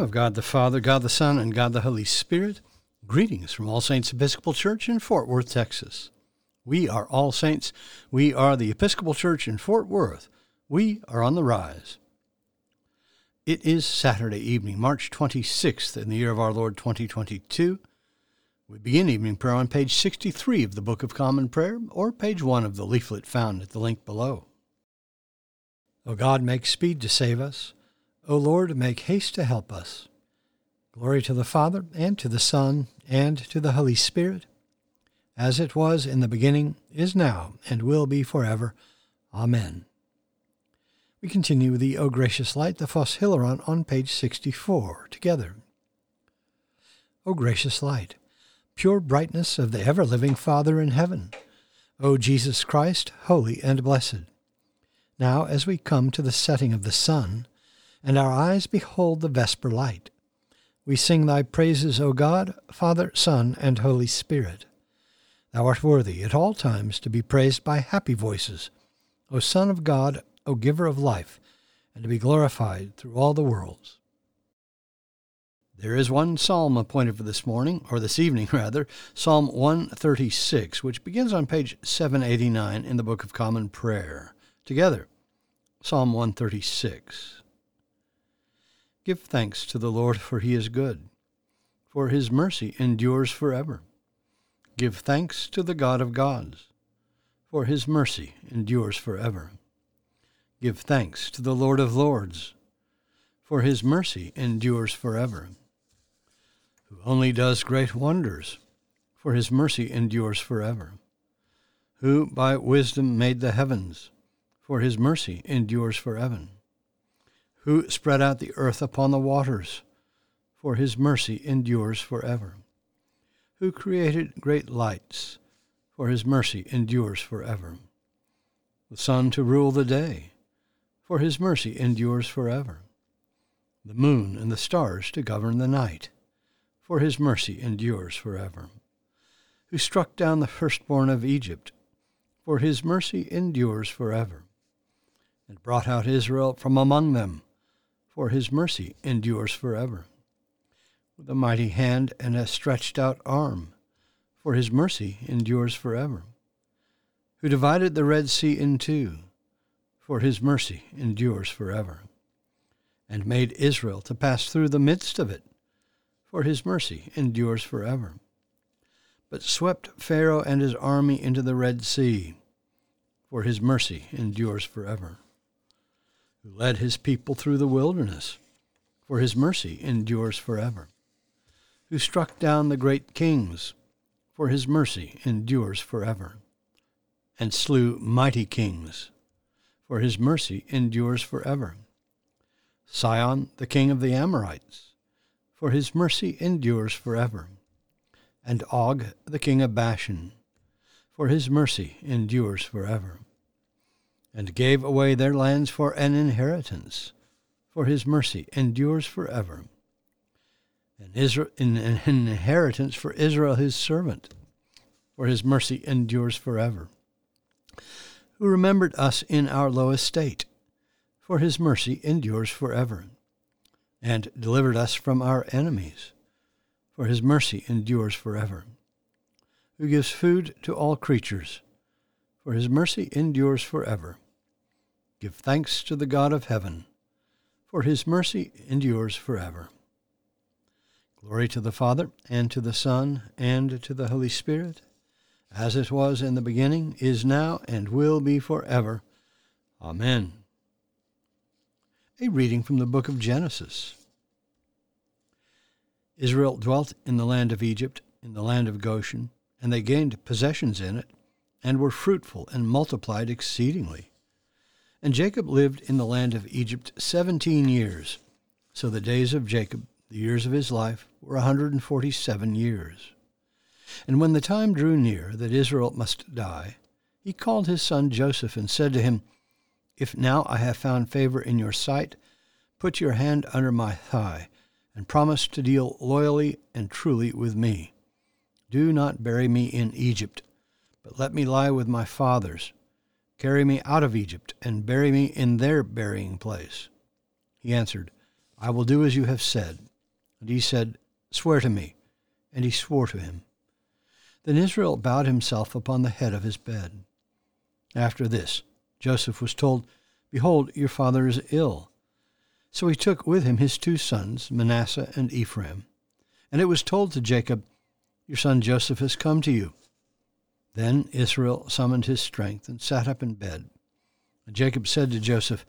name of God the Father, God the Son, and God the Holy Spirit, greetings from All Saints Episcopal Church in Fort Worth, Texas. We are All Saints. We are the Episcopal Church in Fort Worth. We are on the rise. It is Saturday evening, March 26th, in the year of our Lord 2022. We begin evening prayer on page 63 of the Book of Common Prayer, or page 1 of the leaflet found at the link below. O God, make speed to save us. O Lord, make haste to help us. Glory to the Father, and to the Son, and to the Holy Spirit, as it was in the beginning, is now, and will be forever. Amen. We continue with the O Gracious Light, the Phos Hilaron, on page 64, together. O gracious light, pure brightness of the ever living Father in heaven, O Jesus Christ, holy and blessed. Now, as we come to the setting of the sun, and our eyes behold the vesper light. We sing thy praises, O God, Father, Son, and Holy Spirit. Thou art worthy at all times to be praised by happy voices, O Son of God, O Giver of life, and to be glorified through all the worlds. There is one psalm appointed for this morning, or this evening rather, Psalm 136, which begins on page 789 in the Book of Common Prayer. Together, Psalm 136. Give thanks to the Lord, for he is good, for his mercy endures forever. Give thanks to the God of gods, for his mercy endures forever. Give thanks to the Lord of lords, for his mercy endures forever. Who only does great wonders, for his mercy endures forever. Who by wisdom made the heavens, for his mercy endures forever who spread out the earth upon the waters, for his mercy endures forever. Who created great lights, for his mercy endures forever. The sun to rule the day, for his mercy endures forever. The moon and the stars to govern the night, for his mercy endures forever. Who struck down the firstborn of Egypt, for his mercy endures forever. And brought out Israel from among them, for his mercy endures forever. With a mighty hand and a stretched out arm, for his mercy endures forever. Who divided the Red Sea in two, for his mercy endures forever. And made Israel to pass through the midst of it, for his mercy endures forever. But swept Pharaoh and his army into the Red Sea, for his mercy endures forever who led his people through the wilderness, for his mercy endures forever, who struck down the great kings, for his mercy endures forever, and slew mighty kings, for his mercy endures forever. Sihon, the king of the Amorites, for his mercy endures forever, and Og, the king of Bashan, for his mercy endures forever and gave away their lands for an inheritance, for his mercy endures forever. And Israel, an inheritance for Israel his servant, for his mercy endures forever. Who remembered us in our low estate, for his mercy endures forever, and delivered us from our enemies, for his mercy endures forever. Who gives food to all creatures, for his mercy endures forever. Give thanks to the God of heaven, for his mercy endures forever. Glory to the Father, and to the Son, and to the Holy Spirit, as it was in the beginning, is now, and will be forever. Amen. A reading from the book of Genesis. Israel dwelt in the land of Egypt, in the land of Goshen, and they gained possessions in it, and were fruitful and multiplied exceedingly. And Jacob lived in the land of Egypt seventeen years. So the days of Jacob, the years of his life, were a hundred and forty seven years. And when the time drew near that Israel must die, he called his son Joseph and said to him, If now I have found favor in your sight, put your hand under my thigh, and promise to deal loyally and truly with me. Do not bury me in Egypt, but let me lie with my fathers Carry me out of Egypt, and bury me in their burying place. He answered, I will do as you have said. And he said, Swear to me. And he swore to him. Then Israel bowed himself upon the head of his bed. After this, Joseph was told, Behold, your father is ill. So he took with him his two sons, Manasseh and Ephraim. And it was told to Jacob, Your son Joseph has come to you. Then Israel summoned his strength and sat up in bed. And Jacob said to Joseph,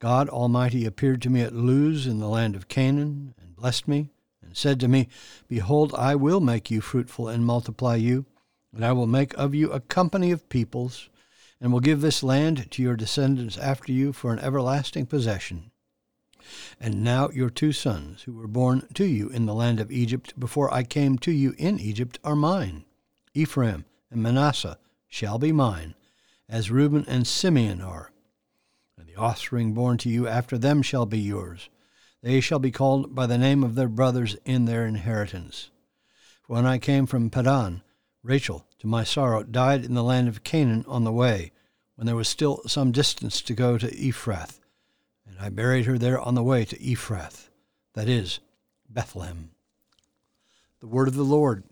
God Almighty appeared to me at Luz in the land of Canaan, and blessed me, and said to me, Behold, I will make you fruitful and multiply you, and I will make of you a company of peoples, and will give this land to your descendants after you for an everlasting possession. And now your two sons, who were born to you in the land of Egypt before I came to you in Egypt, are mine. Ephraim and Manasseh shall be mine, as Reuben and Simeon are. And the offspring born to you after them shall be yours. They shall be called by the name of their brothers in their inheritance. For when I came from Paddan, Rachel, to my sorrow, died in the land of Canaan on the way, when there was still some distance to go to Ephrath. And I buried her there on the way to Ephrath, that is, Bethlehem. The word of the Lord.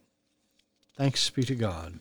Thanks be to God.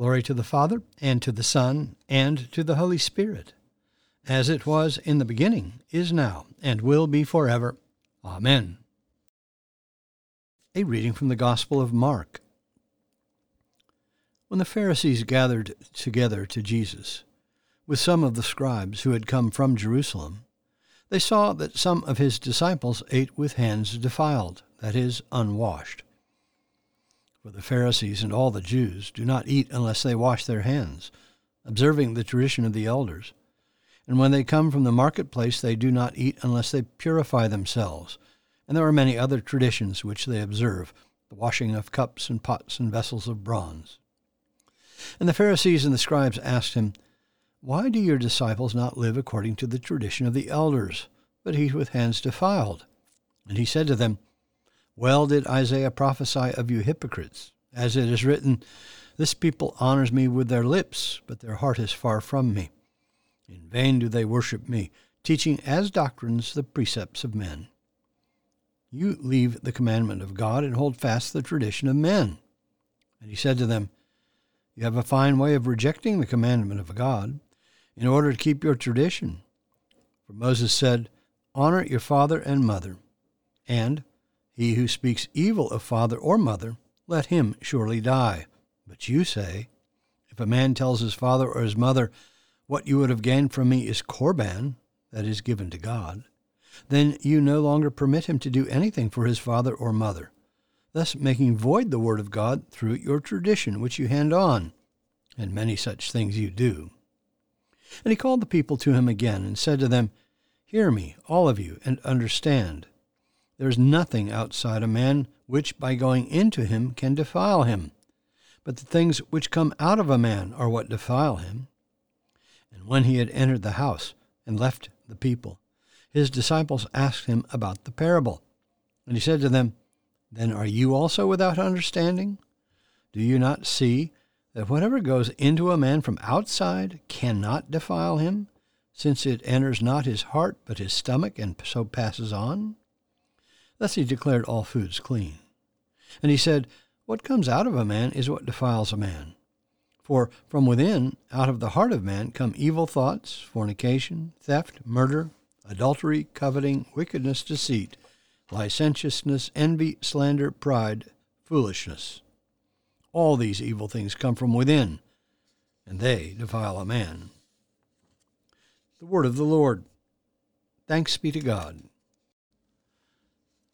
Glory to the Father, and to the Son, and to the Holy Spirit, as it was in the beginning, is now, and will be forever. Amen. A reading from the Gospel of Mark. When the Pharisees gathered together to Jesus, with some of the scribes who had come from Jerusalem, they saw that some of his disciples ate with hands defiled, that is, unwashed. For the Pharisees and all the Jews do not eat unless they wash their hands, observing the tradition of the elders. And when they come from the marketplace, they do not eat unless they purify themselves. And there are many other traditions which they observe, the washing of cups and pots and vessels of bronze. And the Pharisees and the scribes asked him, Why do your disciples not live according to the tradition of the elders, but eat with hands defiled? And he said to them, well did Isaiah prophesy of you hypocrites, as it is written, This people honors me with their lips, but their heart is far from me. In vain do they worship me, teaching as doctrines the precepts of men. You leave the commandment of God and hold fast the tradition of men. And he said to them, You have a fine way of rejecting the commandment of God in order to keep your tradition. For Moses said, Honor your father and mother, and he who speaks evil of father or mother, let him surely die. But you say, If a man tells his father or his mother, What you would have gained from me is korban, that is given to God, then you no longer permit him to do anything for his father or mother, thus making void the word of God through your tradition which you hand on, and many such things you do. And he called the people to him again, and said to them, Hear me, all of you, and understand. There is nothing outside a man which by going into him can defile him, but the things which come out of a man are what defile him. And when he had entered the house and left the people, his disciples asked him about the parable. And he said to them, Then are you also without understanding? Do you not see that whatever goes into a man from outside cannot defile him, since it enters not his heart but his stomach, and so passes on? Thus he declared all foods clean. And he said, What comes out of a man is what defiles a man. For from within, out of the heart of man, come evil thoughts, fornication, theft, murder, adultery, coveting, wickedness, deceit, licentiousness, envy, slander, pride, foolishness. All these evil things come from within, and they defile a man. The word of the Lord. Thanks be to God.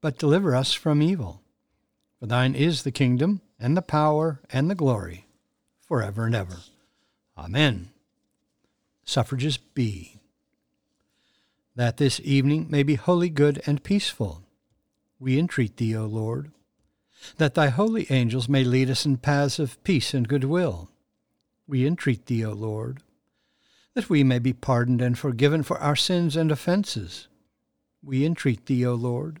but deliver us from evil. For thine is the kingdom, and the power, and the glory, for ever and ever. Amen. Suffrages B. That this evening may be wholly good and peaceful, we entreat thee, O Lord. That thy holy angels may lead us in paths of peace and goodwill, we entreat thee, O Lord. That we may be pardoned and forgiven for our sins and offences, we entreat thee, O Lord.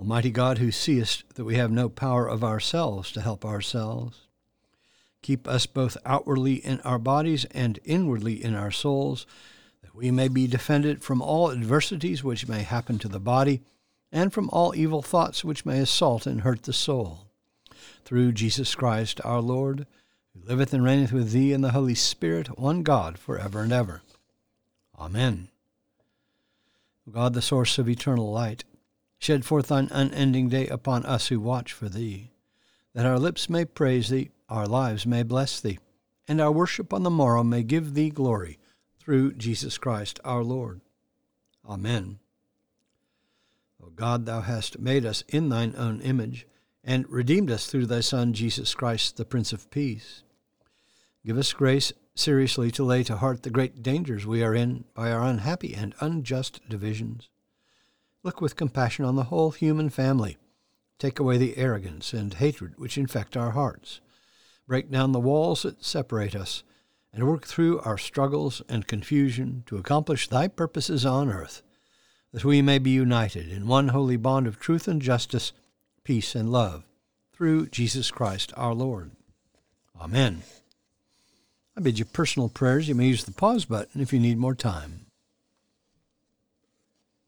Almighty God, who seest that we have no power of ourselves to help ourselves, Keep us both outwardly in our bodies and inwardly in our souls, that we may be defended from all adversities which may happen to the body, and from all evil thoughts which may assault and hurt the soul. Through Jesus Christ our Lord, who liveth and reigneth with thee in the Holy Spirit, one God, for ever and ever. Amen. God, the source of eternal light, shed forth thine unending day upon us who watch for thee, that our lips may praise thee our lives may bless thee, and our worship on the morrow may give thee glory, through Jesus Christ our Lord. Amen. O God, thou hast made us in thine own image, and redeemed us through thy Son, Jesus Christ, the Prince of Peace. Give us grace seriously to lay to heart the great dangers we are in by our unhappy and unjust divisions. Look with compassion on the whole human family. Take away the arrogance and hatred which infect our hearts break down the walls that separate us, and work through our struggles and confusion to accomplish thy purposes on earth, that we may be united in one holy bond of truth and justice, peace and love, through Jesus Christ our Lord. Amen. I bid you personal prayers. You may use the pause button if you need more time.